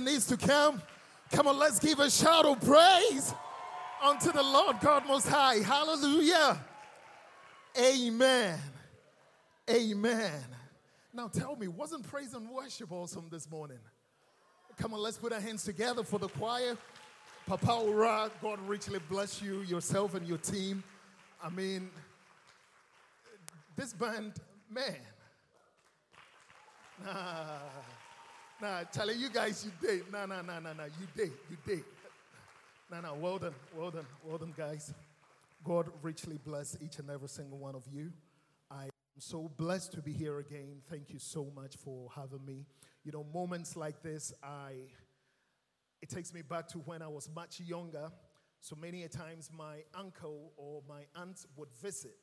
needs to come. Come on, let's give a shout of praise unto the Lord God Most High. Hallelujah. Amen. Amen. Now tell me, wasn't praise and worship awesome this morning? Come on, let's put our hands together for the choir. Papa God richly bless you, yourself and your team. I mean, this band, man. Nah, nah, Charlie, you guys, you did. Nah, nah, nah, nah, nah, you did, you did. Nah, nah, well done, well done, well done, guys. God richly bless each and every single one of you. I am so blessed to be here again. Thank you so much for having me. You know, moments like this, I it takes me back to when I was much younger. So many a times my uncle or my aunt would visit.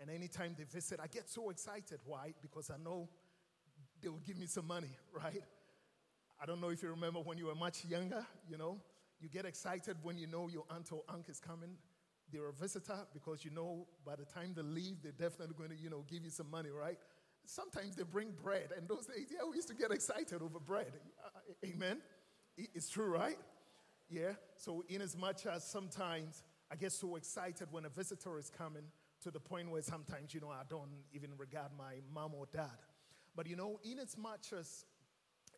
And anytime they visit, I get so excited. Why? Because I know they will give me some money, right? I don't know if you remember when you were much younger, you know, you get excited when you know your aunt or uncle is coming. They're a visitor because you know by the time they leave, they're definitely going to, you know, give you some money, right? Sometimes they bring bread, and those days, yeah, we used to get excited over bread. Uh, amen. It's true, right? Yeah. So, in as much as sometimes I get so excited when a visitor is coming to the point where sometimes, you know, I don't even regard my mom or dad. But, you know, in as much as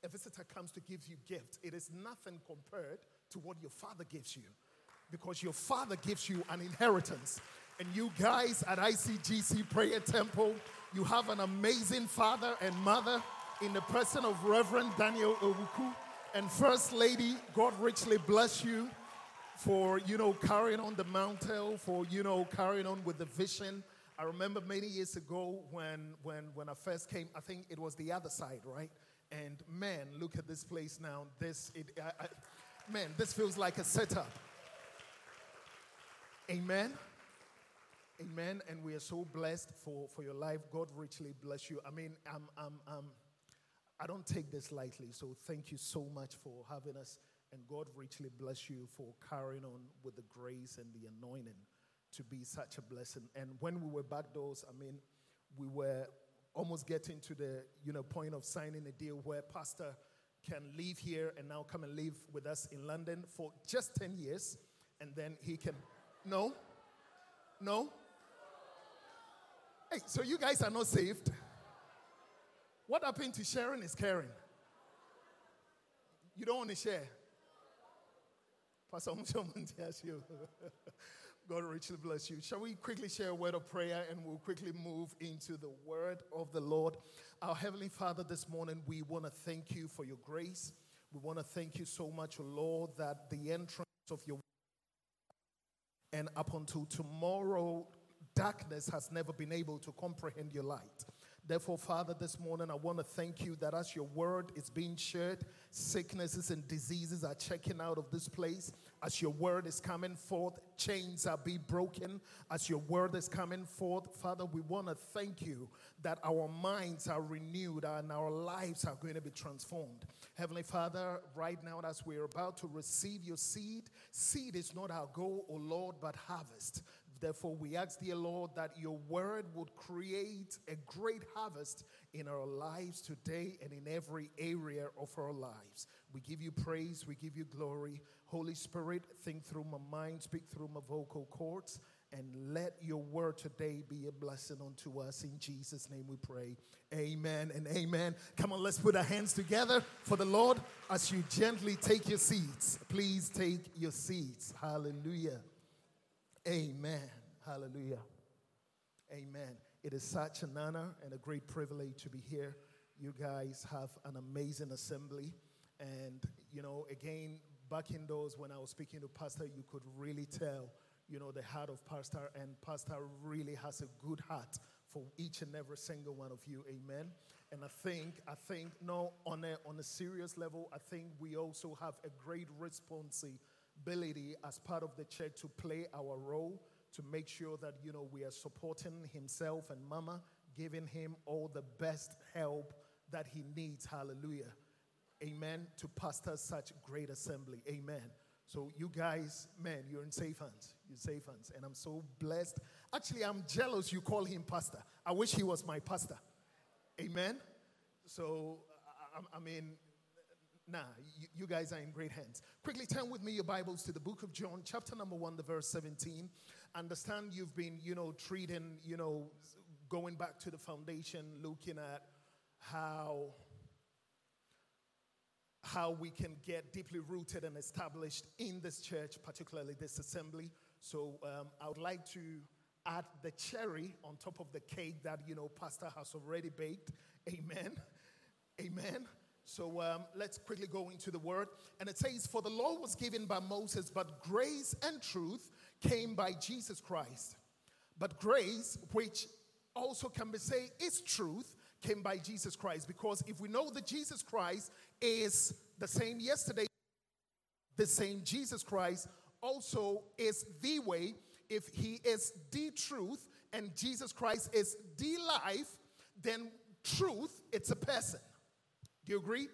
a visitor comes to give you gift, it is nothing compared to what your father gives you. Because your father gives you an inheritance. And you guys at ICGC Prayer Temple, you have an amazing father and mother in the person of Reverend Daniel Owusu and First Lady. God richly bless you for, you know, carrying on the mantle, for, you know, carrying on with the vision. I remember many years ago when, when, when I first came, I think it was the other side, right? And man, look at this place now. This, it, I, I, man, this feels like a setup. Amen. Amen. And we are so blessed for, for your life. God richly bless you. I mean, I'm, I'm, I'm, I don't take this lightly. So thank you so much for having us. And God richly bless you for carrying on with the grace and the anointing to be such a blessing. And when we were back doors, I mean, we were almost getting to the you know point of signing a deal where Pastor can leave here and now come and live with us in London for just 10 years, and then he can. No? No? Hey, so you guys are not saved. What happened to sharing is caring. You don't want to share. Pastor God richly bless you. Shall we quickly share a word of prayer and we'll quickly move into the word of the Lord? Our Heavenly Father, this morning we want to thank you for your grace. We want to thank you so much, Lord, that the entrance of your and up until tomorrow, darkness has never been able to comprehend your light. Therefore, Father, this morning I want to thank you that as your word is being shared, sicknesses and diseases are checking out of this place. As your word is coming forth, chains are being broken. As your word is coming forth, Father, we want to thank you that our minds are renewed and our lives are going to be transformed. Heavenly Father, right now, as we're about to receive your seed, seed is not our goal, O Lord, but harvest. Therefore, we ask, dear Lord, that your word would create a great harvest in our lives today and in every area of our lives. We give you praise, we give you glory. Holy Spirit, think through my mind, speak through my vocal cords, and let your word today be a blessing unto us. In Jesus' name we pray. Amen and amen. Come on, let's put our hands together for the Lord as you gently take your seats. Please take your seats. Hallelujah. Amen. Hallelujah. Amen. It is such an honor and a great privilege to be here. You guys have an amazing assembly. And, you know, again, back in those when I was speaking to Pastor, you could really tell, you know, the heart of Pastor. And Pastor really has a good heart for each and every single one of you. Amen. And I think, I think, no, on a, on a serious level, I think we also have a great responsibility ability as part of the church to play our role to make sure that you know we are supporting himself and mama giving him all the best help that he needs. Hallelujah. Amen. To pastor such great assembly. Amen. So you guys man you're in safe hands. You're safe hands. And i'm so blessed. Actually i'm jealous you call him pastor. I wish he was my pastor. Amen. So i, I mean Nah, you, you, guys are in great hands. Quickly turn with me your Bibles to the book of John, chapter number one, the verse 17. Understand you've been, you know, treating, you know, going back to the foundation, looking at how how we can get deeply rooted and established in this church, particularly this assembly. So um, I would like to add the cherry on top of the cake that you know Pastor has already baked. Amen. Amen. So um, let's quickly go into the word. And it says, For the law was given by Moses, but grace and truth came by Jesus Christ. But grace, which also can be said is truth, came by Jesus Christ. Because if we know that Jesus Christ is the same yesterday, the same Jesus Christ also is the way, if he is the truth and Jesus Christ is the life, then truth, it's a person. Do you agree?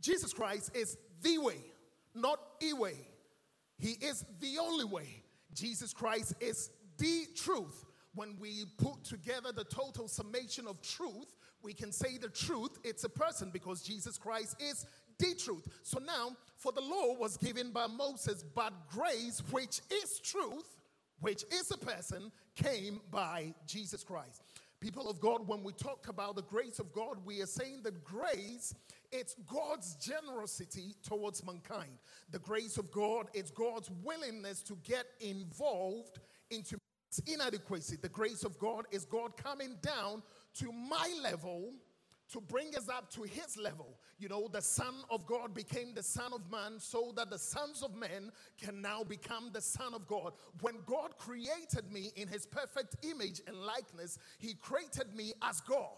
Jesus Christ is the way, not a way. He is the only way. Jesus Christ is the truth. When we put together the total summation of truth, we can say the truth, it's a person because Jesus Christ is the truth. So now, for the law was given by Moses, but grace, which is truth, which is a person, came by Jesus Christ. People of God, when we talk about the grace of God, we are saying that grace, it's God's generosity towards mankind. The grace of God, it's God's willingness to get involved into inadequacy. The grace of God is God coming down to my level to bring us up to his level. You know, the Son of God became the Son of Man so that the sons of men can now become the Son of God. When God created me in his perfect image and likeness, he created me as God.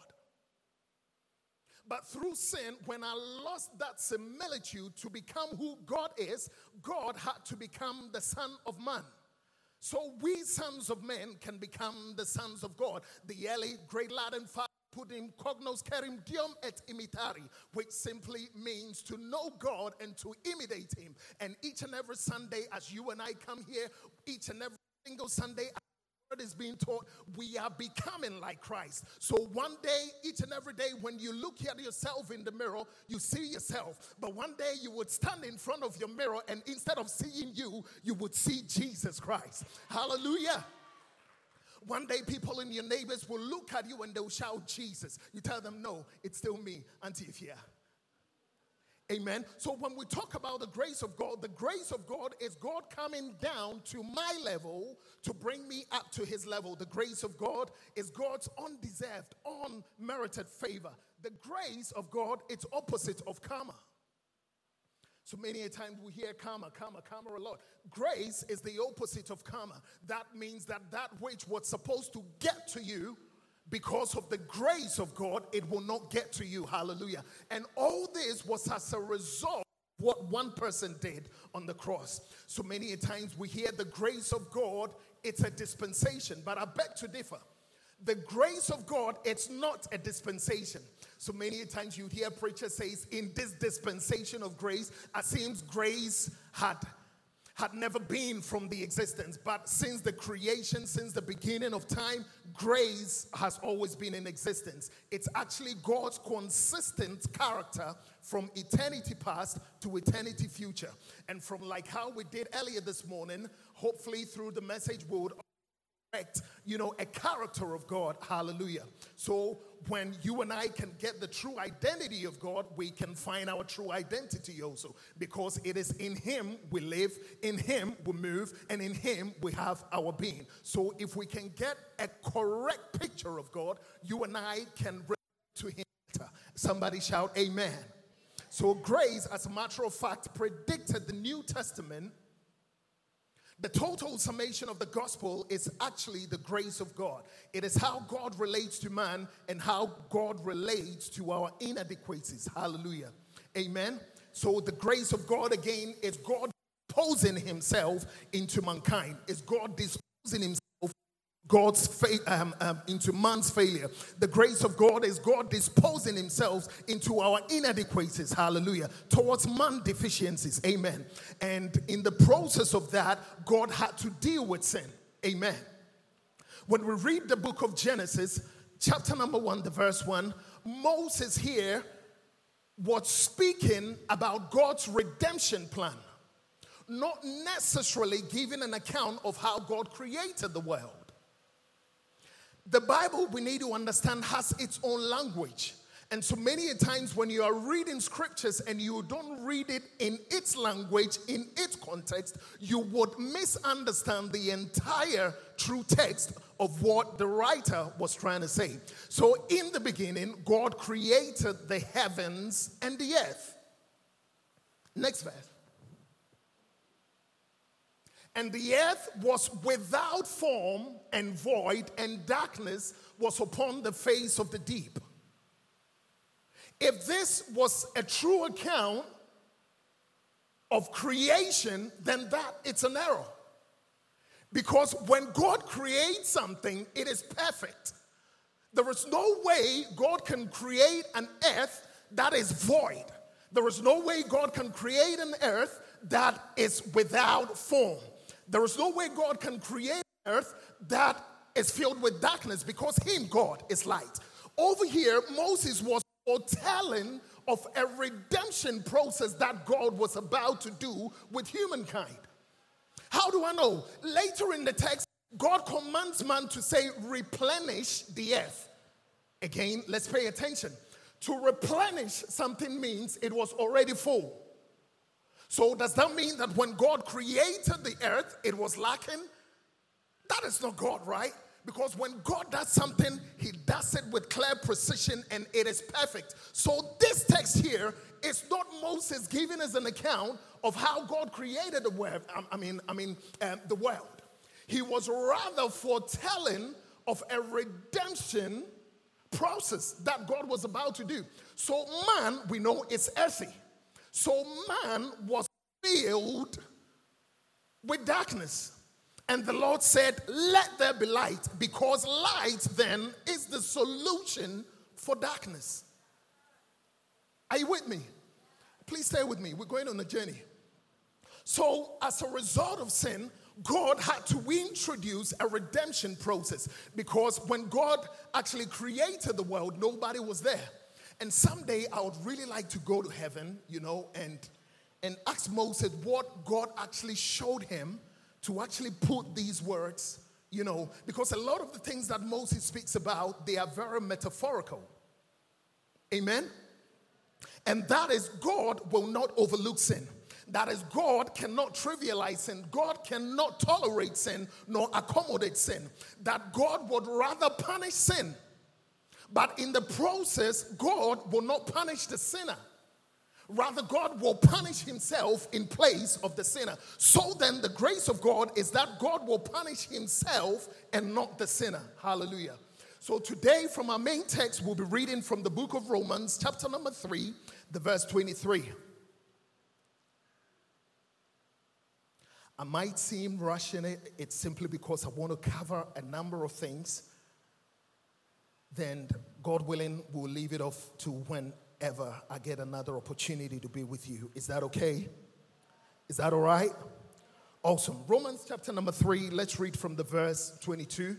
But through sin, when I lost that similitude to become who God is, God had to become the Son of Man. So we sons of men can become the sons of God. The early great Latin father put him cognos dium et imitari, which simply means to know God and to imitate him. And each and every Sunday, as you and I come here, each and every single Sunday, is being taught, we are becoming like Christ. So one day, each and every day, when you look at yourself in the mirror, you see yourself. But one day you would stand in front of your mirror, and instead of seeing you, you would see Jesus Christ. Hallelujah. One day, people in your neighbors will look at you and they'll shout, Jesus. You tell them, No, it's still me, Auntie. Amen. So when we talk about the grace of God, the grace of God is God coming down to my level to bring me up to his level. The grace of God is God's undeserved, unmerited favor. The grace of God, it's opposite of karma. So many a times we hear karma, karma, karma a lot. Grace is the opposite of karma. That means that that which was supposed to get to you because of the grace of God, it will not get to you. Hallelujah. And all this was as a result what one person did on the cross. So many a times we hear the grace of God, it's a dispensation, but I beg to differ. The grace of God, it's not a dispensation. So many times you hear preachers say, in this dispensation of grace, it seems grace had had never been from the existence. But since the creation, since the beginning of time, grace has always been in existence. It's actually God's consistent character from eternity past to eternity future. And from like how we did earlier this morning, hopefully through the message, we would you know, a character of God. Hallelujah. So when you and I can get the true identity of God, we can find our true identity also. Because it is in Him we live, in Him we move, and in Him we have our being. So if we can get a correct picture of God, you and I can relate to Him. Somebody shout, Amen. So grace, as a matter of fact, predicted the New Testament the total summation of the gospel is actually the grace of God. It is how God relates to man and how God relates to our inadequacies. Hallelujah. Amen. So the grace of God again is God posing himself into mankind. Is God disposing himself God's faith um, um, into man's failure. The grace of God is God disposing Himself into our inadequacies. Hallelujah. Towards man deficiencies. Amen. And in the process of that, God had to deal with sin. Amen. When we read the book of Genesis, chapter number one, the verse one, Moses here was speaking about God's redemption plan, not necessarily giving an account of how God created the world. The Bible, we need to understand, has its own language. And so many times when you are reading scriptures and you don't read it in its language, in its context, you would misunderstand the entire true text of what the writer was trying to say. So in the beginning, God created the heavens and the earth. Next verse. And the earth was without form and void, and darkness was upon the face of the deep. If this was a true account of creation, then that it's an error. Because when God creates something, it is perfect. There is no way God can create an earth that is void. There is no way God can create an earth that is without form. There is no way God can create earth that is filled with darkness because Him, God, is light. Over here, Moses was foretelling of a redemption process that God was about to do with humankind. How do I know? Later in the text, God commands man to say, replenish the earth. Again, let's pay attention. To replenish something means it was already full. So, does that mean that when God created the earth, it was lacking? That is not God, right? Because when God does something, He does it with clear precision and it is perfect. So, this text here is not Moses giving us an account of how God created the world. I mean, I mean, um, the world. He was rather foretelling of a redemption process that God was about to do. So, man, we know is earthy. So, man was filled with darkness. And the Lord said, Let there be light, because light then is the solution for darkness. Are you with me? Please stay with me. We're going on a journey. So, as a result of sin, God had to introduce a redemption process because when God actually created the world, nobody was there. And someday I would really like to go to heaven, you know, and and ask Moses what God actually showed him to actually put these words, you know, because a lot of the things that Moses speaks about, they are very metaphorical. Amen? And that is God will not overlook sin. That is, God cannot trivialize sin. God cannot tolerate sin nor accommodate sin. That God would rather punish sin. But in the process, God will not punish the sinner. Rather, God will punish himself in place of the sinner. So then, the grace of God is that God will punish himself and not the sinner. Hallelujah. So, today, from our main text, we'll be reading from the book of Romans, chapter number 3, the verse 23. I might seem rushing it, it's simply because I want to cover a number of things. Then, God willing, we'll leave it off to whenever I get another opportunity to be with you. Is that okay? Is that all right? Awesome. Romans chapter number three, let's read from the verse 22.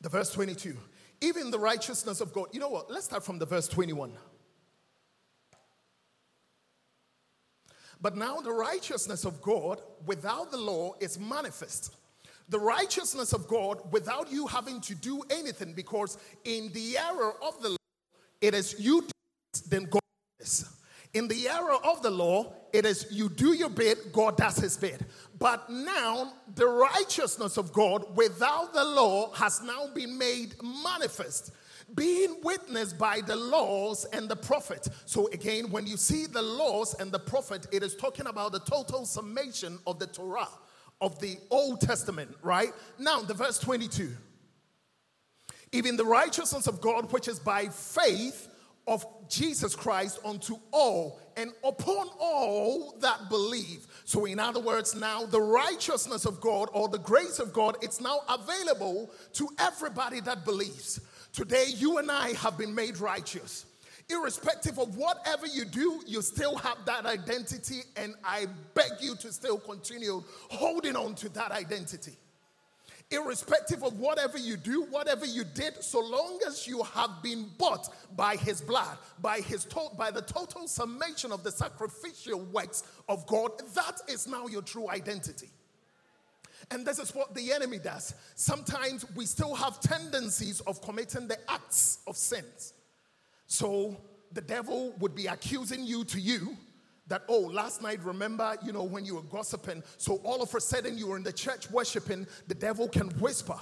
The verse 22. Even the righteousness of God. You know what? Let's start from the verse 21. But now the righteousness of God without the law is manifest the righteousness of God without you having to do anything because in the error of the it is you then God does. In the era of the law, it is you do your bit, God does his bit. But now the righteousness of God without the law has now been made manifest being witnessed by the laws and the prophet. So, again, when you see the laws and the prophet, it is talking about the total summation of the Torah, of the Old Testament, right? Now, the verse 22 even the righteousness of God, which is by faith of Jesus Christ unto all and upon all that believe. So, in other words, now the righteousness of God or the grace of God, it's now available to everybody that believes. Today, you and I have been made righteous. Irrespective of whatever you do, you still have that identity, and I beg you to still continue holding on to that identity. irrespective of whatever you do, whatever you did, so long as you have been bought by his blood, by his to- by the total summation of the sacrificial works of God, that is now your true identity. And this is what the enemy does. Sometimes we still have tendencies of committing the acts of sins. So the devil would be accusing you to you that, oh, last night, remember, you know, when you were gossiping. So all of a sudden you were in the church worshiping, the devil can whisper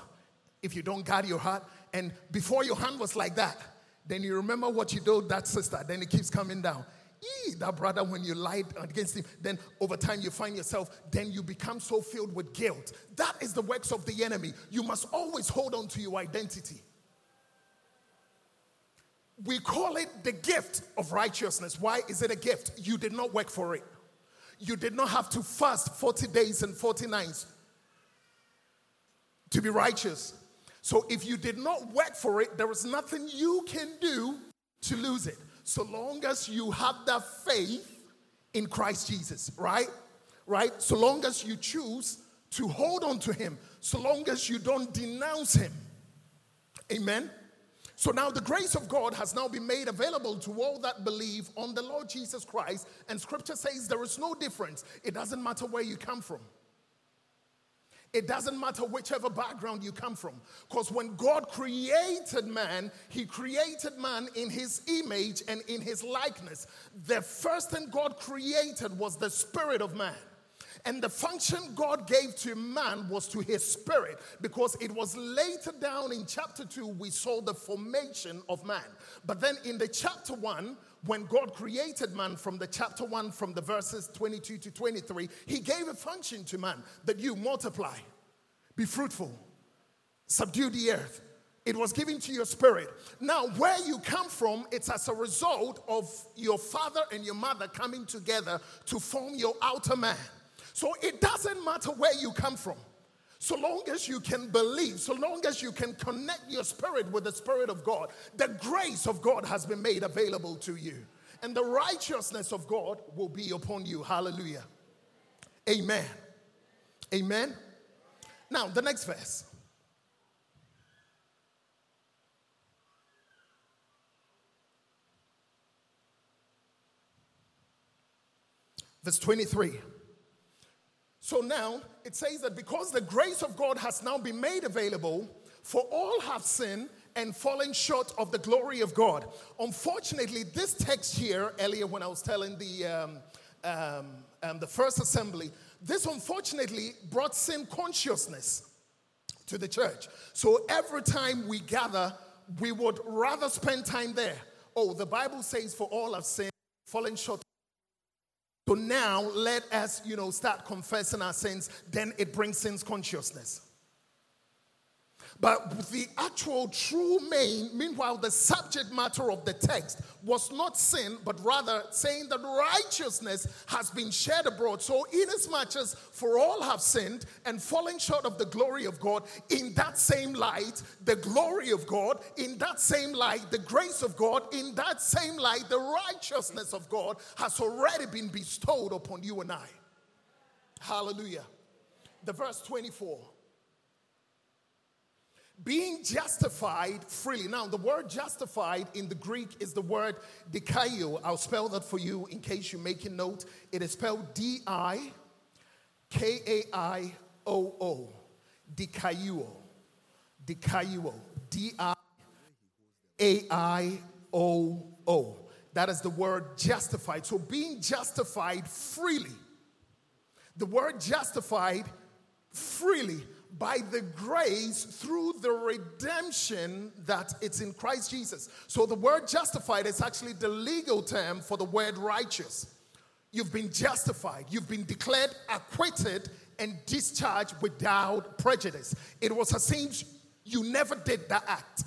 if you don't guard your heart. And before your hand was like that, then you remember what you told that sister, then it keeps coming down. Eee, that brother, when you lied against him, then over time you find yourself, then you become so filled with guilt. That is the works of the enemy. You must always hold on to your identity. We call it the gift of righteousness. Why is it a gift? You did not work for it. You did not have to fast 40 days and 40 nights to be righteous. So if you did not work for it, there is nothing you can do to lose it. So long as you have that faith in Christ Jesus, right? Right? So long as you choose to hold on to Him, so long as you don't denounce Him. Amen. So now the grace of God has now been made available to all that believe on the Lord Jesus Christ. And scripture says there is no difference. It doesn't matter where you come from. It doesn't matter whichever background you come from. Because when God created man, he created man in his image and in his likeness. The first thing God created was the spirit of man. And the function God gave to man was to his spirit because it was later down in chapter 2 we saw the formation of man. But then in the chapter 1, when God created man from the chapter 1, from the verses 22 to 23, he gave a function to man that you multiply, be fruitful, subdue the earth. It was given to your spirit. Now, where you come from, it's as a result of your father and your mother coming together to form your outer man. So it doesn't matter where you come from. So long as you can believe, so long as you can connect your spirit with the Spirit of God, the grace of God has been made available to you. And the righteousness of God will be upon you. Hallelujah. Amen. Amen. Now, the next verse. Verse 23. So now it says that because the grace of God has now been made available, for all have sinned and fallen short of the glory of God. Unfortunately, this text here, earlier when I was telling the, um, um, um, the first assembly, this unfortunately brought sin consciousness to the church. So every time we gather, we would rather spend time there. Oh, the Bible says, for all have sinned, fallen short so now let us, you know, start confessing our sins. Then it brings sins consciousness. But the actual true main, meanwhile, the subject matter of the text was not sin, but rather saying that righteousness has been shared abroad. So, inasmuch as for all have sinned and fallen short of the glory of God, in that same light, the glory of God, in that same light, the grace of God, in that same light, the righteousness of God has already been bestowed upon you and I. Hallelujah. The verse 24 being justified freely. Now, the word justified in the Greek is the word dikaio. I'll spell that for you in case you're making note. It is spelled D I K A I O O. Dikaio. Dikaio. D I A I O O. That is the word justified. So, being justified freely. The word justified freely by the grace through the redemption that it's in Christ Jesus. So the word justified is actually the legal term for the word righteous. You've been justified, you've been declared acquitted and discharged without prejudice. It was a seems you never did that act.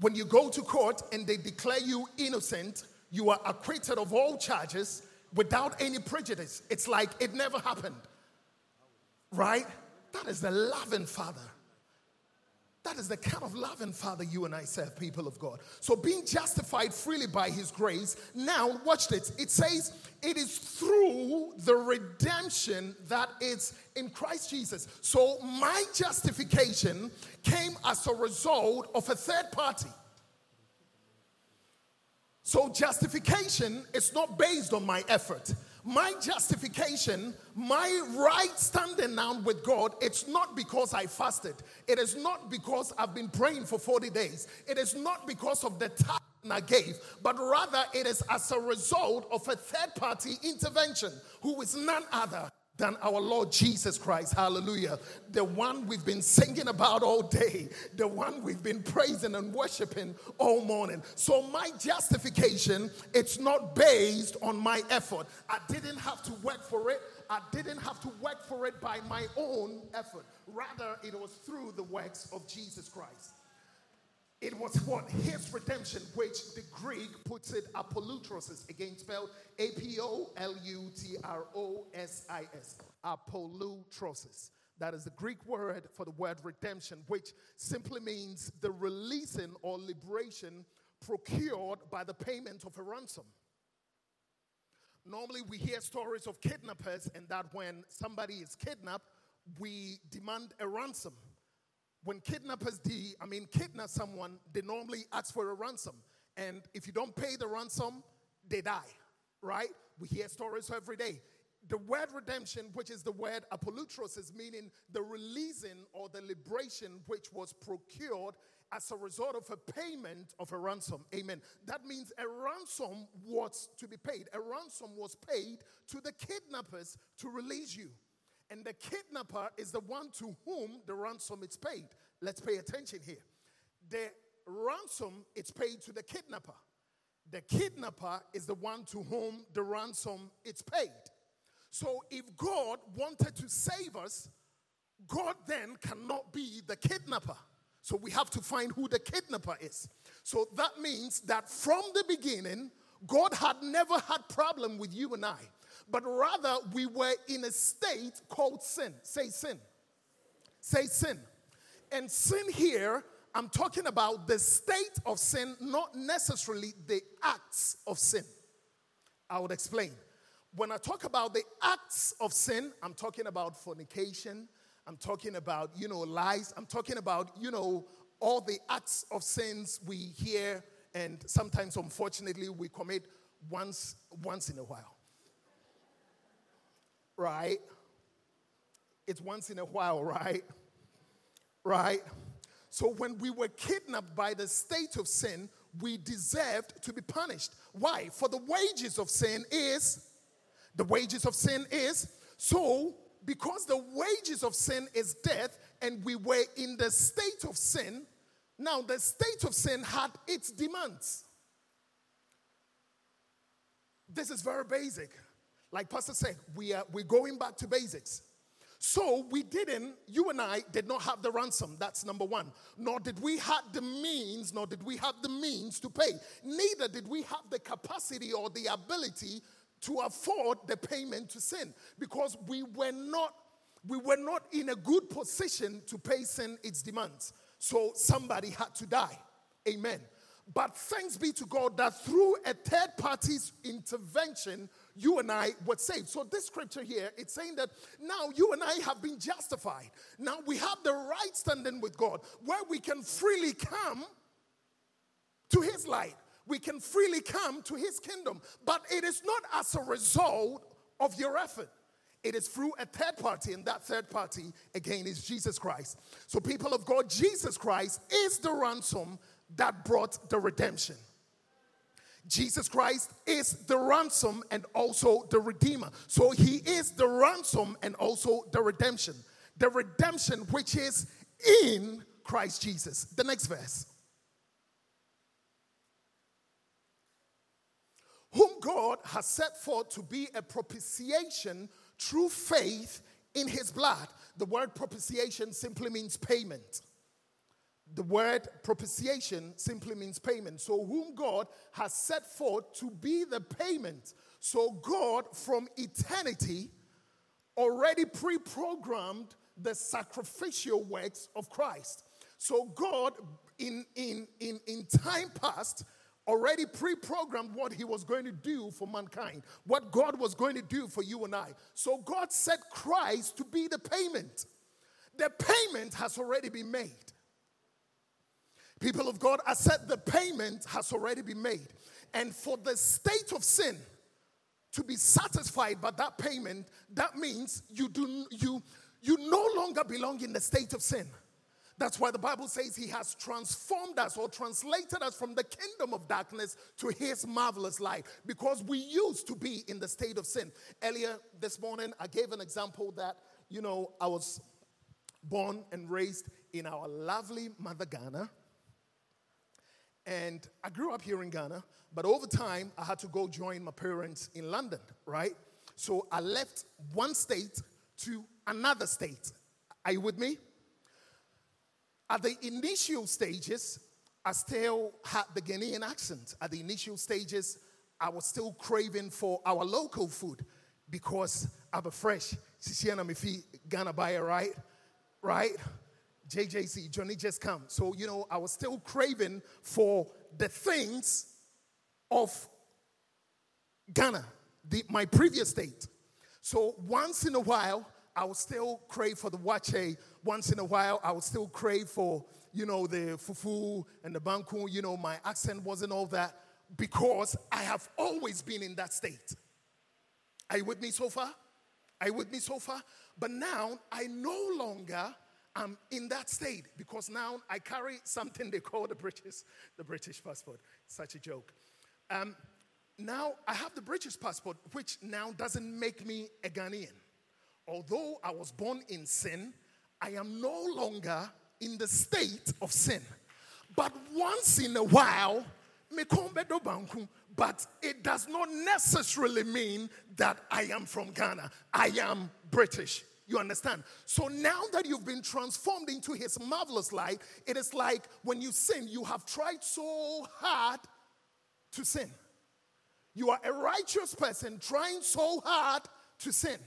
When you go to court and they declare you innocent, you are acquitted of all charges without any prejudice. It's like it never happened. Right? That is the loving Father. That is the kind of loving Father you and I serve, people of God. So, being justified freely by His grace, now watch this. It says, It is through the redemption that is in Christ Jesus. So, my justification came as a result of a third party. So, justification is not based on my effort my justification, my right standing now with God, it's not because I fasted. It is not because I've been praying for 40 days. It is not because of the time I gave, but rather it is as a result of a third party intervention who is none other than our Lord Jesus Christ. Hallelujah. The one we've been singing about all day, the one we've been praising and worshiping all morning. So my justification, it's not based on my effort. I didn't have to work for it. I didn't have to work for it by my own effort. Rather, it was through the works of Jesus Christ. It was what? His redemption, which the Greek puts it apolutrosis, again spelled A P O L U T R O S I S. Apolutrosis. That is the Greek word for the word redemption, which simply means the releasing or liberation procured by the payment of a ransom. Normally, we hear stories of kidnappers, and that when somebody is kidnapped, we demand a ransom when kidnappers de, I mean kidnap someone, they normally ask for a ransom. And if you don't pay the ransom, they die, right? We hear stories every day. The word redemption, which is the word apolutros, is meaning the releasing or the liberation which was procured as a result of a payment of a ransom. Amen. That means a ransom was to be paid. A ransom was paid to the kidnappers to release you. And the kidnapper is the one to whom the ransom is paid. Let's pay attention here. The ransom is paid to the kidnapper. The kidnapper is the one to whom the ransom is paid. So if God wanted to save us, God then cannot be the kidnapper. So we have to find who the kidnapper is. So that means that from the beginning, God had never had problem with you and I but rather we were in a state called sin. Say sin. Say sin. And sin here, I'm talking about the state of sin, not necessarily the acts of sin. I would explain. When I talk about the acts of sin, I'm talking about fornication, I'm talking about, you know, lies, I'm talking about, you know, all the acts of sins we hear and sometimes unfortunately we commit once once in a while right? It's once in a while, right? Right? So when we were kidnapped by the state of sin, we deserved to be punished. Why? For the wages of sin is, the wages of sin is, so because the wages of sin is death, and we were in the state of sin, now the state of sin had its demands. This is very basic. Like Pastor said, we are we're going back to basics. So we didn't, you and I did not have the ransom. That's number one. Nor did we have the means, nor did we have the means to pay. Neither did we have the capacity or the ability to afford the payment to sin because we were not we were not in a good position to pay sin its demands. So somebody had to die. Amen. But thanks be to God that through a third party's intervention, you and I were saved. So this scripture here, it's saying that now you and I have been justified. Now we have the right standing with God where we can freely come to his light. We can freely come to his kingdom. But it is not as a result of your effort. It is through a third party, and that third party, again, is Jesus Christ. So, people of God, Jesus Christ is the ransom that brought the redemption. Jesus Christ is the ransom and also the redeemer. So he is the ransom and also the redemption. The redemption which is in Christ Jesus. The next verse. Whom God has set forth to be a propitiation through faith in his blood. The word propitiation simply means payment. The word propitiation simply means payment. So, whom God has set forth to be the payment. So, God from eternity already pre programmed the sacrificial works of Christ. So God, in, in, in, in time past, already pre programmed what he was going to do for mankind, what God was going to do for you and I. So God set Christ to be the payment. The payment has already been made. People of God, I said the payment has already been made. And for the state of sin to be satisfied by that payment, that means you do you you no longer belong in the state of sin. That's why the Bible says he has transformed us or translated us from the kingdom of darkness to his marvelous light because we used to be in the state of sin. Earlier this morning, I gave an example that, you know, I was born and raised in our lovely mother Ghana. And I grew up here in Ghana, but over time, I had to go join my parents in London, right? So I left one state to another state. Are you with me? At the initial stages, I still had the Ghanaian accent. At the initial stages, I was still craving for our local food because I'm a fresh Sisiana Mifi Ghana buyer, right? Right? JJC, Johnny just come. So, you know, I was still craving for the things of Ghana, the, my previous state. So once in a while, I would still crave for the waakye. Once in a while, I would still crave for, you know, the fufu and the banku. You know, my accent wasn't all that because I have always been in that state. Are you with me so far? Are you with me so far? But now I no longer am in that state because now I carry something they call the British, the British passport. Such a joke. Um, now I have the British passport, which now doesn't make me a Ghanaian although I was born in sin, I am no longer in the state of sin. But once in a while, but it does not necessarily mean that I am from Ghana. I am British. You understand? So now that you've been transformed into his marvelous light, it is like when you sin, you have tried so hard to sin. You are a righteous person trying so hard to sin.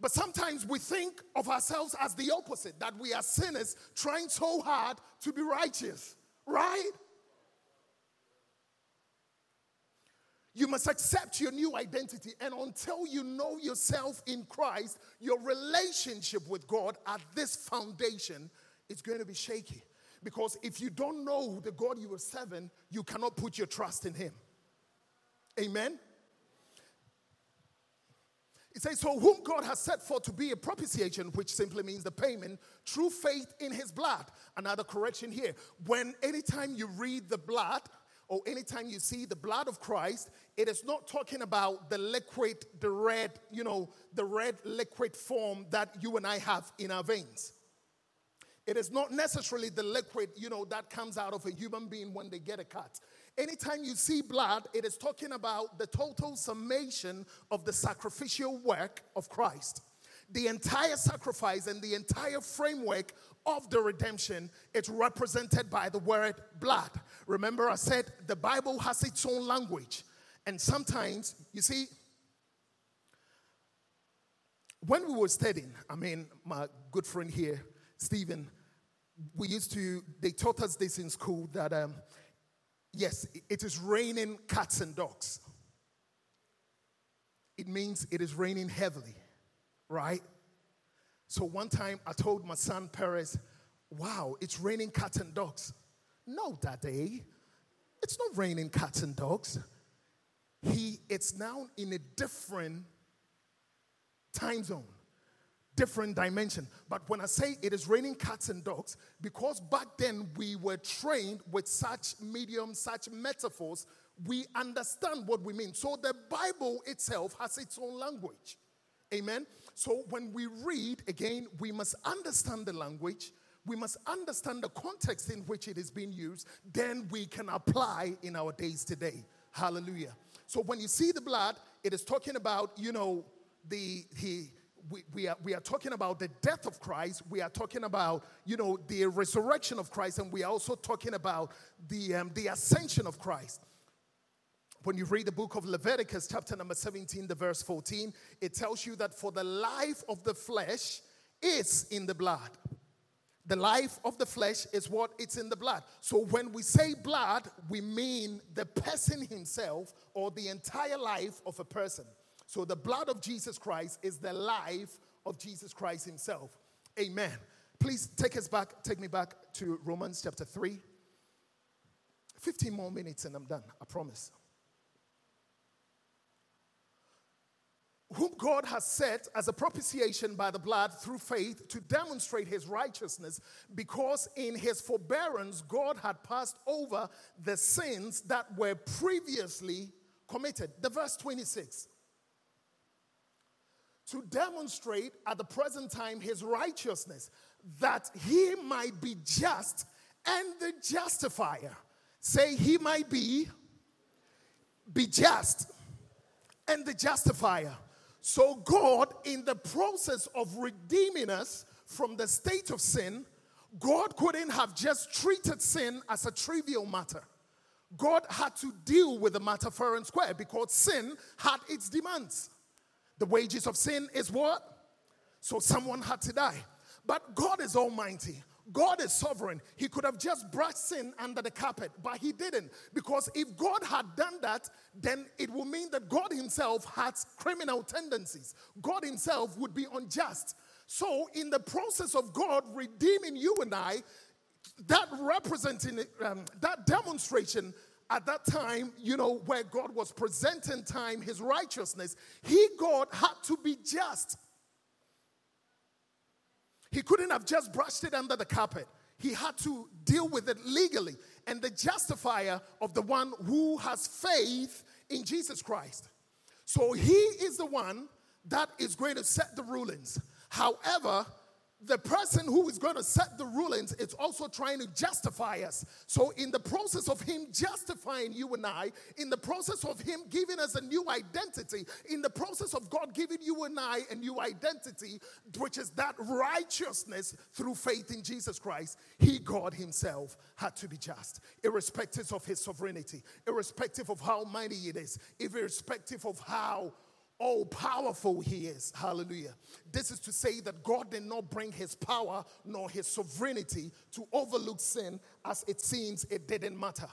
But sometimes we think of ourselves as the opposite, that we are sinners trying so hard to be righteous, right? You must accept your new identity. And until you know yourself in Christ, your relationship with God at this foundation is going to be shaky. Because if you don't know the God you are serving, you cannot put your trust in Him. Amen? It says, So whom God has set forth to be a propitiation, which simply means the payment, through faith in his blood. Another correction here. When anytime you read the blood, or anytime you see the blood of Christ, it is not talking about the liquid, the red, you know, the red liquid form that you and I have in our veins. It is not necessarily the liquid, you know, that comes out of a human being when they get a cut. Anytime you see blood, it is talking about the total summation of the sacrificial work of Christ. The entire sacrifice and the entire framework of the redemption it's represented by the word blood. Remember, I said the Bible has its own language. And sometimes, you see, when we were studying, I mean, my good friend here, Stephen, we used to, they taught us this in school that um, yes, it is raining cats and dogs. It means it is raining heavily, right? So one time I told my son Perez, wow, it's raining cats and dogs. No, Daddy, it's not raining cats and dogs. He, it's now in a different time zone different dimension. But when I say it is raining cats and dogs, because back then we were trained with such mediums, such metaphors, we understand what we mean. So the Bible itself has its own language. Amen. So when we read again, we must understand the language. We must understand the context in which it is being used. Then we can apply in our days today. Hallelujah. So when you see the blood, it is talking about, you know, the he we, we, are, we are talking about the death of Christ. We are talking about, you know, the resurrection of Christ. And we are also talking about the, um, the ascension of Christ. When you read the book of Leviticus, chapter number 17, the verse 14, it tells you that for the life of the flesh is in the blood. The life of the flesh is what it's in the blood. So when we say blood, we mean the person himself or the entire life of a person. So the blood of Jesus Christ is the life of Jesus Christ himself. Amen. Please take us back, take me back to Romans chapter 3. 15 more minutes and I'm done, I promise. Whom God has set as a propitiation by the blood through faith to demonstrate his righteousness, because in his forbearance God had passed over the sins that were previously committed. The verse 26. To demonstrate at the present time his righteousness, that he might be just and the justifier. Say, he might be, be just and the justifier so, God, in the process of redeeming us from the state of sin, God couldn't have just treated sin as a trivial matter. God had to deal with the matter fair and square because sin had its demands. The wages of sin is what? So someone had to die. But God is almighty. God is sovereign. He could have just brushed sin under the carpet, but he didn't. Because if God had done that, then it would mean that God himself has criminal tendencies. God himself would be unjust. So, in the process of God redeeming you and I, that representing, um, that demonstration at that time, you know, where God was presenting time his righteousness, he, God, had to be just. He couldn't have just brushed it under the carpet. He had to deal with it legally. And the justifier of the one who has faith in Jesus Christ. So he is the one that is going to set the rulings. However, the person who is going to set the rulings is also trying to justify us. So, in the process of him justifying you and I, in the process of him giving us a new identity, in the process of God giving you and I a new identity, which is that righteousness through faith in Jesus Christ, he, God himself, had to be just, irrespective of his sovereignty, irrespective of how mighty it is, irrespective of how Oh, powerful he is. Hallelujah. This is to say that God did not bring his power nor his sovereignty to overlook sin as it seems it didn't matter.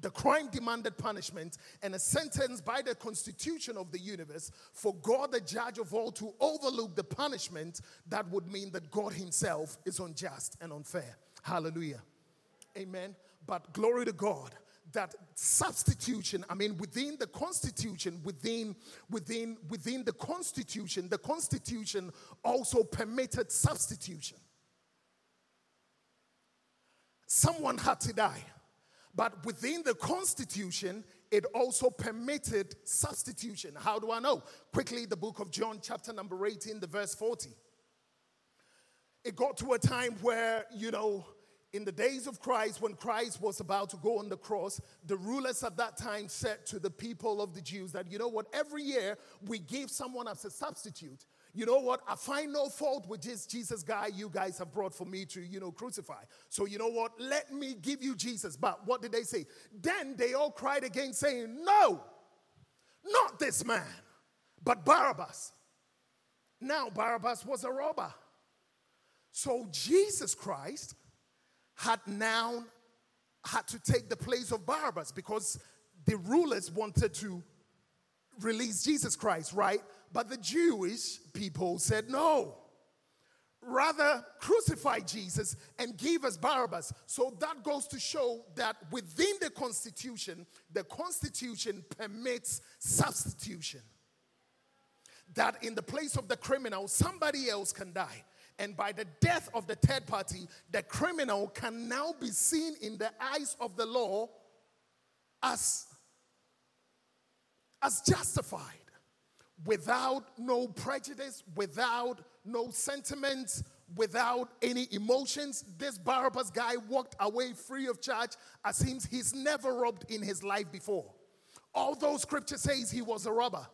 The crime demanded punishment and a sentence by the constitution of the universe for God, the judge of all, to overlook the punishment that would mean that God himself is unjust and unfair. Hallelujah. Amen. But glory to God that substitution i mean within the constitution within within within the constitution the constitution also permitted substitution. Someone had to die but within the constitution it also permitted substitution. How do i know? Quickly the book of john chapter number 18 the verse 40 it got to a time where you know in the days of Christ, when Christ was about to go on the cross, the rulers at that time said to the people of the Jews that, you know what, every year we give someone as a substitute. You know what? I find no fault with this Jesus guy you guys have brought for me to, you know, crucify. So, you know what? Let me give you Jesus. But what did they say? Then they all cried again, saying, No, not this man, but Barabbas. Now, Barabbas was a robber. So, Jesus Christ had now had to take the place of Barabbas because the rulers wanted to release Jesus Christ, right? But the Jewish people said, no. Rather, crucify Jesus and give us Barabbas. So that goes to show that within the Constitution, the Constitution permits substitution. That in the place of the criminal, somebody else can die and by the death of the third party, the criminal can now be seen in the eyes of the law as, as justified without no prejudice, without no sentiments, without any emotions. This Barabbas guy walked away free of charge as seems he's never robbed in his life before. Although scripture says he was a robber,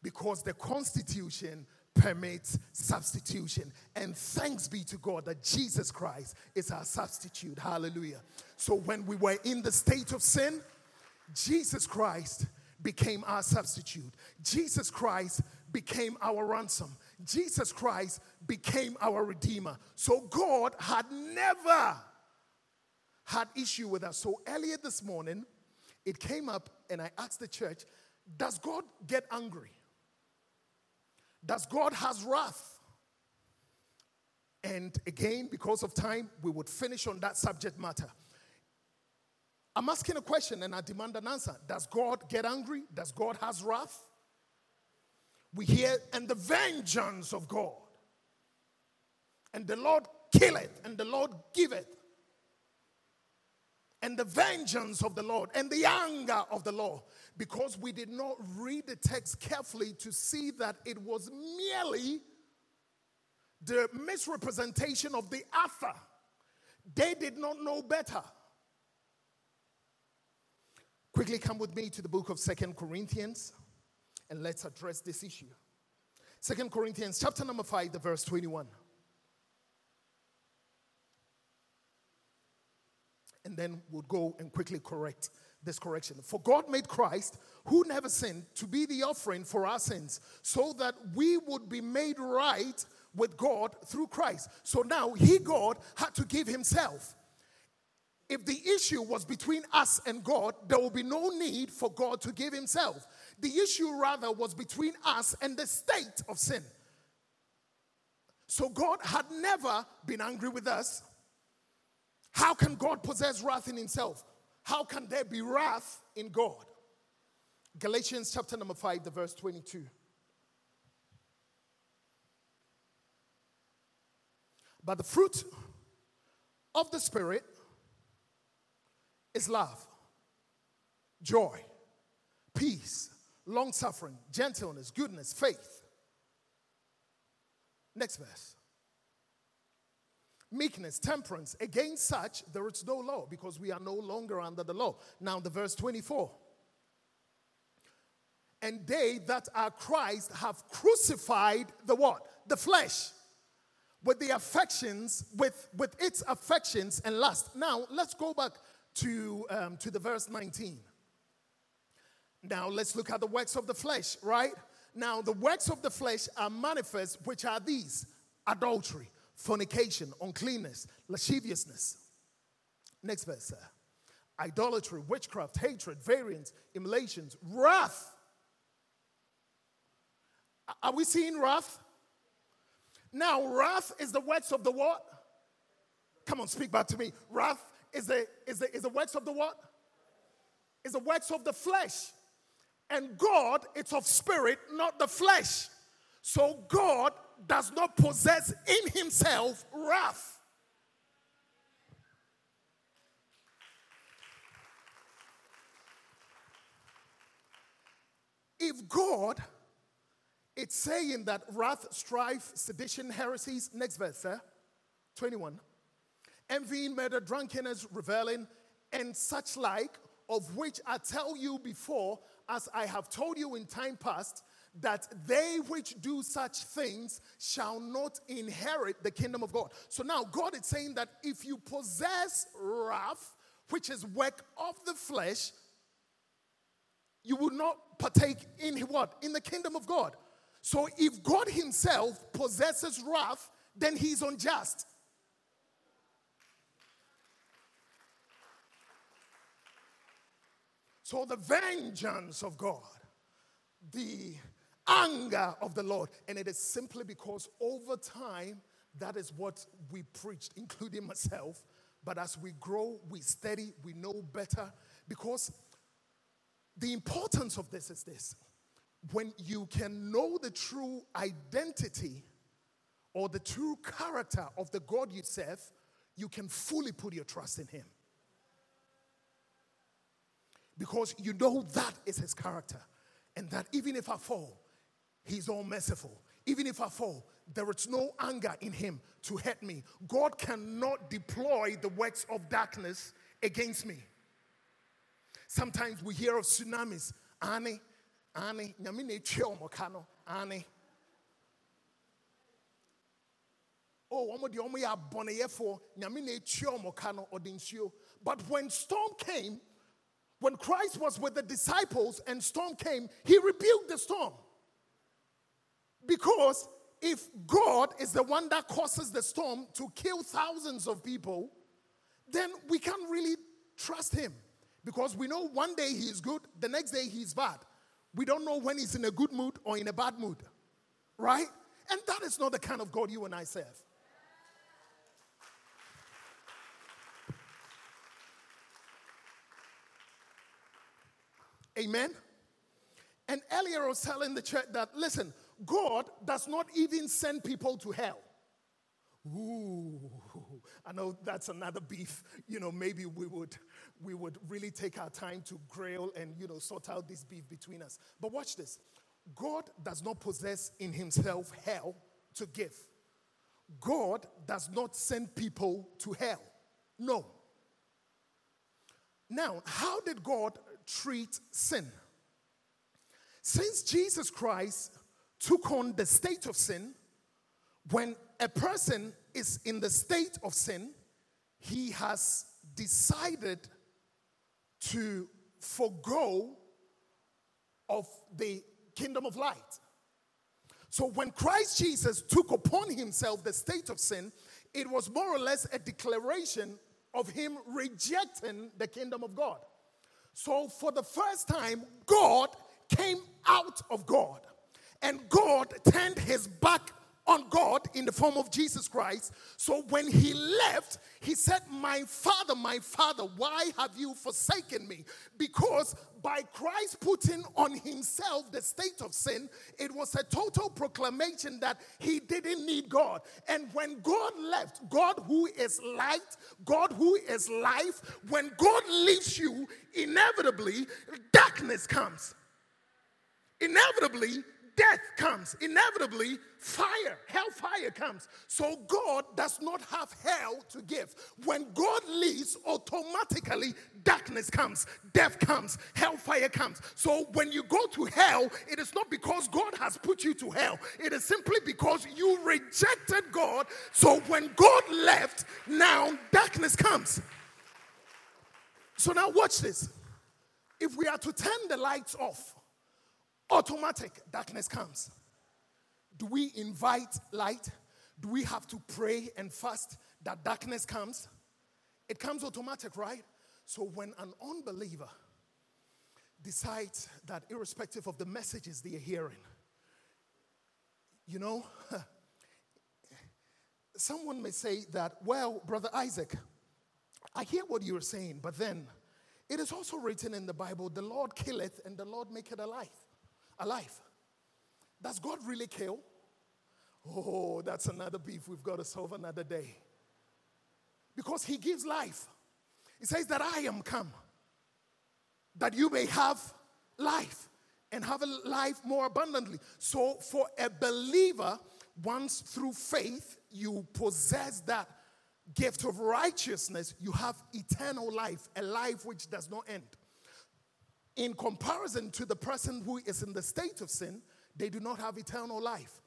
because the Constitution permits substitution. And thanks be to God that Jesus Christ is our substitute. Hallelujah. So when we were in the state of sin, Jesus Christ became our substitute. Jesus Christ became our ransom. Jesus Christ became our redeemer. So God had never had issue with us. So earlier this morning, it came up and I asked the church, does God get angry? Does God has wrath? And again, because of time, we would finish on that subject matter. I'm asking a question and I demand an answer. Does God get angry? Does God has wrath? We hear, and the vengeance of God. And the Lord killeth, and the Lord giveth. And the vengeance of the Lord, and the anger of the Lord. Because we did not read the text carefully to see that it was merely the misrepresentation of the author. They did not know better. Quickly come with me to the book of Second Corinthians and let's address this issue. Second Corinthians chapter number 5, the verse 21. And then we'll go and quickly correct this correction. For God made Christ, who never sinned, to be the offering for our sins, so that we would be made right with God through Christ. So now he, God, had to give himself. If the issue was between us and God, there will be no need for God to give himself. The issue, rather, was between us and the state of sin. So God had never been angry with us. How can God possess wrath in himself? How can there be wrath in God? Galatians chapter number 5, the verse 22. But the fruit of the Spirit is love, joy, peace, long suffering, gentleness, goodness, faith. Next verse. Meekness, temperance. Against such, there is no law because we are no longer under the law. Now, the verse 24. And they that are Christ have crucified the what? The flesh with the affections, with, with its affections and lust. Now, let's go back to, um, to the verse 19. Now, let's look at the works of the flesh, right? Now, the works of the flesh are manifest, which are these adultery, fornication, uncleanness, lasciviousness. Next verse. Idolatry, witchcraft, hatred, variance, emulations, wrath. Are we seeing wrath? Now, wrath is the works of the what? Come on, speak back to me. Wrath is the, is the, is the works of the what? Is the works of the flesh. And God, it's of spirit, not the flesh. So God does not possess in himself wrath. If God, it's saying that wrath, strife, sedition, heresies, next verse, sir, 21 envying, murder, drunkenness, reveling, and such like, of which I tell you before, as I have told you in time past, that they which do such things shall not inherit the kingdom of God. So now God is saying that if you possess wrath, which is work of the flesh, you will not partake in what? In the kingdom of God. So if God Himself possesses wrath, then He's unjust. So the vengeance of God, the anger of the Lord, and it is simply because over time, that is what we preached, including myself. But as we grow, we study, we know better. Because the importance of this is this when you can know the true identity or the true character of the God you serve, you can fully put your trust in Him because you know that is his character. And that even if I fall, he's all merciful. Even if I fall, there is no anger in him to hurt me. God cannot deploy the works of darkness against me. Sometimes we hear of tsunamis. Ani, ani, nyamine chio mokano, ani. Oh, one the only aboneyefo, nyamine chio mokano odinsio. But when storm came, when Christ was with the disciples and storm came, he rebuked the storm. Because if God is the one that causes the storm to kill thousands of people, then we can't really trust him. Because we know one day he is good, the next day he's bad. We don't know when he's in a good mood or in a bad mood. Right? And that is not the kind of God you and I serve. Amen. And earlier I was telling the church that, listen, God does not even send people to hell. Ooh, I know that's another beef. You know, maybe we would we would really take our time to grill and you know sort out this beef between us. But watch this. God does not possess in himself hell to give. God does not send people to hell. No. Now, how did God treat sin? Since Jesus Christ took on the state of sin, when a person is in the state of sin, he has decided to forego of the kingdom of light. So when Christ Jesus took upon himself the state of sin, it was more or less a declaration of him rejecting the kingdom of God. So for the first time, God came out of God. And God turned his back on God in the form of Jesus Christ. So when he left, he said, My father, my father, why have you forsaken me? Because by Christ putting on himself the state of sin, it was a total proclamation that he didn't need God. And when God left, God who is light, God who is life, when God leaves you, inevitably darkness comes. Inevitably, death comes. Inevitably, fire, hellfire comes. So God does not have hell to give. When God leaves, automatically darkness comes, death comes, hellfire comes. So when you go to hell, it is not because God has put you to hell, it is simply because you rejected God. So when God left, now darkness comes. So now watch this. If we are to turn the lights off, automatic darkness comes. Do we invite light? Do we have to pray and fast that darkness comes? It comes automatic, right? So when an unbeliever decides that, irrespective of the messages they are hearing, you know, someone may say that, well, Brother Isaac, I hear what you're saying, but then it is also written in the Bible, the Lord killeth and the Lord maketh alive alive. Does God really kill? Oh, that's another beef we've got to solve another day. Because He gives life. He says that I am come, that you may have life and have a life more abundantly. So, for a believer, once through faith you possess that gift of righteousness, you have eternal life, a life which does not end in comparison to the person who is in the state of sin, they do not have eternal life.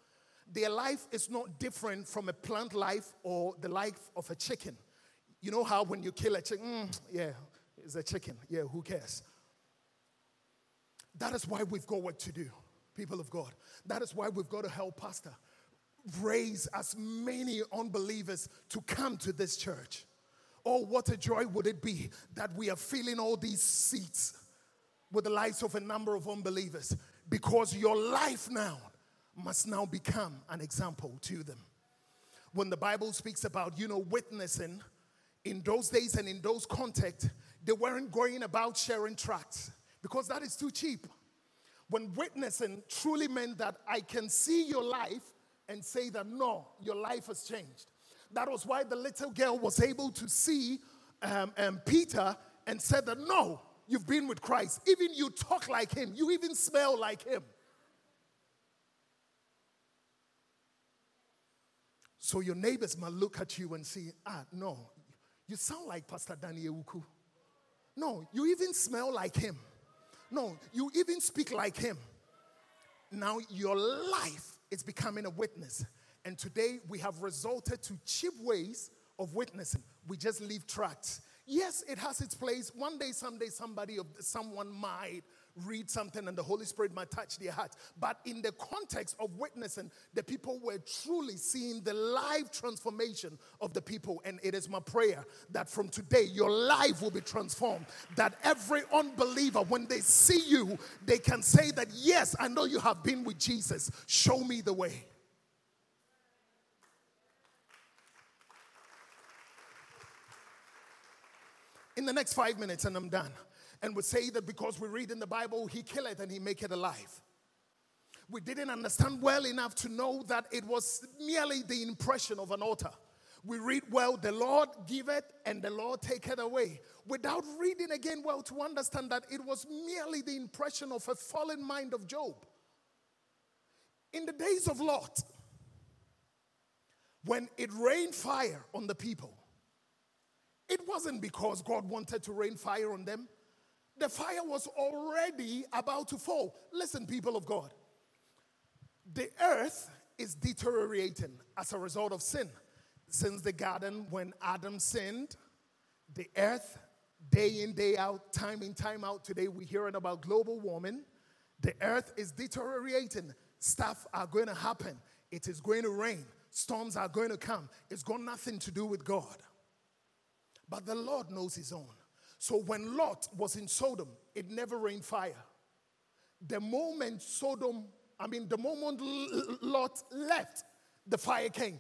Their life is not different from a plant life or the life of a chicken. You know how when you kill a chicken, mm, yeah, it's a chicken. Yeah, who cares? That is why we've got work to do, people of God. That is why we've got to help Pastor raise as many unbelievers to come to this church. Oh, what a joy would it be that we are filling all these seats with the lives of a number of unbelievers because your life now must now become an example to them. When the Bible speaks about, you know, witnessing in those days and in those contexts, they weren't going about sharing tracts because that is too cheap. When witnessing truly meant that I can see your life and say that no, your life has changed. That was why the little girl was able to see um, um, Peter and said that no, you've been with Christ. Even you talk like him, you even smell like him. So your neighbors might look at you and say, ah, no, you sound like Pastor Daniel Uku. No, you even smell like him. No, you even speak like him. Now your life is becoming a witness. And today we have resorted to cheap ways of witnessing. We just leave tracts Yes, it has its place. One day, someday, somebody of someone might read something and the Holy Spirit might touch their hearts. But in the context of witnessing, the people were truly seeing the life transformation of the people. And it is my prayer that from today, your life will be transformed. That every unbeliever, when they see you, they can say that, Yes, I know you have been with Jesus. Show me the way. In the next five minutes and I'm done. And would say that because we read in the Bible, he kill it and he make it alive. We didn't understand well enough to know that it was merely the impression of an altar. We read well, the Lord give it and the Lord take it away. Without reading again well to understand that it was merely the impression of a fallen mind of Job. In the days of Lot, when it rained fire on the people, it wasn't because God wanted to rain fire on them. The fire was already about to fall. Listen, people of God. The earth is deteriorating as a result of sin. Since the garden, when Adam sinned, the earth, day in, day out, time in, time out, today we're hearing about global warming. The earth is deteriorating. Stuff are going to happen. It is going to rain. Storms are going to come. It's got nothing to do with God. But the Lord knows his own. So when Lot was in Sodom, it never rained fire. The moment Sodom, I mean, the moment Lot left, the fire came.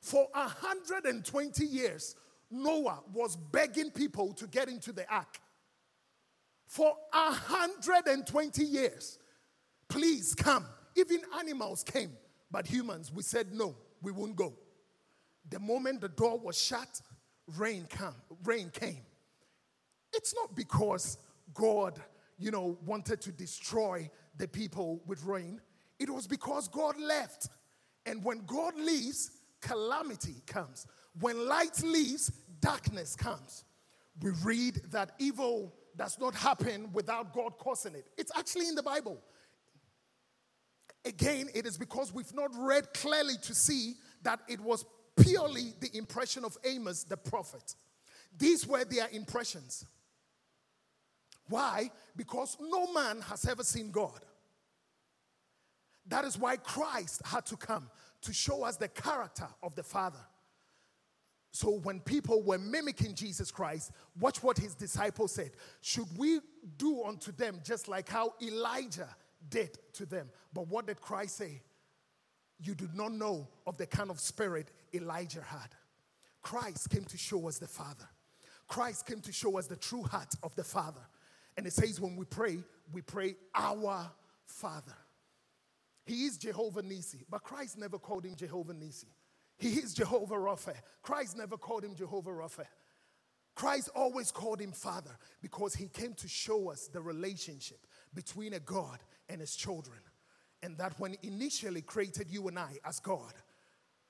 For 120 years, Noah was begging people to get into the ark. For 120 years, please come. Even animals came, but humans, we said no, we won't go. The moment the door was shut, rain come, rain came. It's not because God, you know, wanted to destroy the people with rain. It was because God left. And when God leaves, calamity comes. When light leaves, darkness comes. We read that evil does not happen without God causing it. It's actually in the Bible. Again, it is because we've not read clearly to see that it was purely the impression of Amos the prophet. These were their impressions. Why? Because no man has ever seen God. That is why Christ had to come to show us the character of the Father. So when people were mimicking Jesus Christ, watch what his disciples said. Should we do unto them just like how Elijah did to them? But what did Christ say? You do not know of the kind of spirit Elijah had. Christ came to show us the Father. Christ came to show us the true heart of the Father. And it says when we pray, we pray our Father. He is Jehovah Nissi, but Christ never called him Jehovah Nissi. He is Jehovah Rapha. Christ never called him Jehovah Rapha. Christ always called him Father because he came to show us the relationship between a God and his children. And that when initially created you and I as God,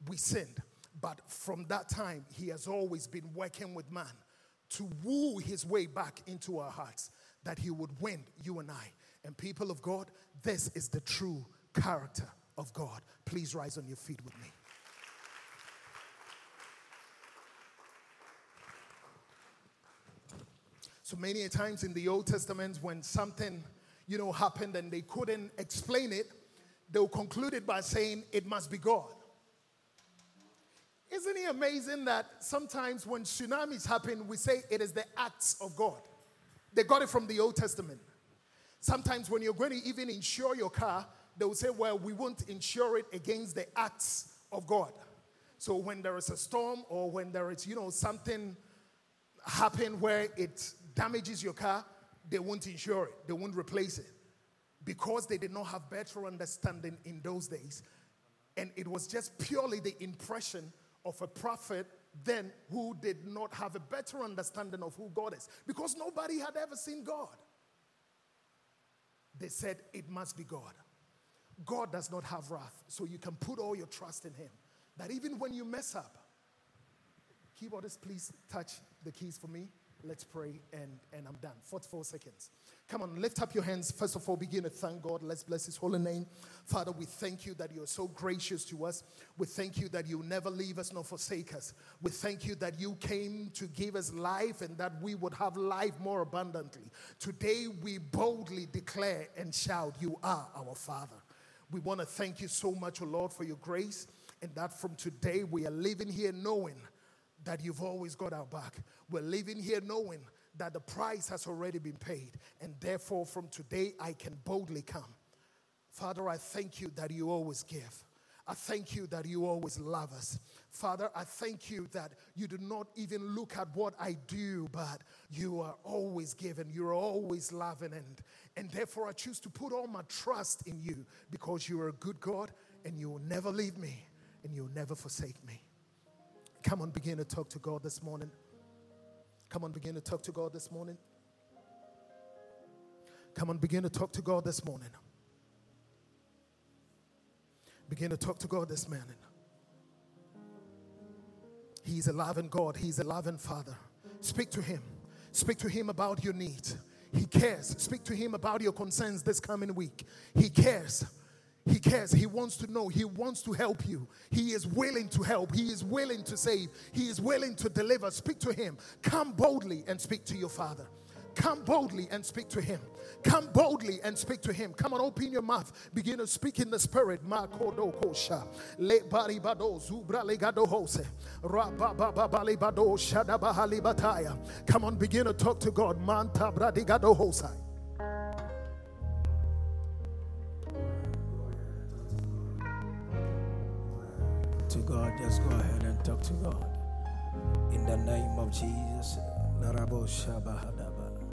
we sinned. But from that time, he has always been working with man to woo his way back into our hearts, that he would win you and I. And people of God, this is the true character of God. Please rise on your feet with me. So many times in the Old Testament, when something, you know, happened and they couldn't explain it, they'll conclude it by saying it must be God. Isn't it amazing that sometimes when tsunamis happen, we say it is the acts of God? They got it from the Old Testament. Sometimes when you're going to even insure your car, they will say, well, we won't insure it against the acts of God. So when there is a storm or when there is, you know, something happen where it damages your car, they won't insure it. They won't replace it. Because they did not have better understanding in those days. And it was just purely the impression of a prophet then who did not have a better understanding of who God is because nobody had ever seen God. They said it must be God. God does not have wrath, so you can put all your trust in Him. That even when you mess up, keyboardist, please touch the keys for me. Let's pray and, and I'm done. 44 seconds. Come on, lift up your hands. First of all, begin to thank God. Let's bless His holy name. Father, we thank you that you're so gracious to us. We thank you that you never leave us nor forsake us. We thank you that you came to give us life and that we would have life more abundantly. Today, we boldly declare and shout, You are our Father. We want to thank you so much, O Lord, for your grace and that from today we are living here knowing that you've always got our back. We're living here knowing that the price has already been paid, and therefore from today I can boldly come. Father, I thank you that you always give. I thank you that you always love us. Father, I thank you that you do not even look at what I do, but you are always giving, you're always loving, and, and therefore I choose to put all my trust in you because you are a good God and you will never leave me and you'll never forsake me. Come on, begin to talk to God this morning. Come on, begin to talk to God this morning. Come on, begin to talk to God this morning. Begin to talk to God this morning. He's a loving God, He's a loving Father. Speak to Him. Speak to Him about your needs. He cares. Speak to Him about your concerns this coming week. He cares. He cares. He wants to know. He wants to help you. He is willing to help. He is willing to save. He is willing to deliver. Speak to Him. Come boldly and speak to your Father. Come boldly and speak to Him. Come boldly and speak to Him. Come on, open your mouth. Begin to speak in the Spirit. Come on, begin to talk to God. To God, just go ahead and talk to God. In the name of Jesus.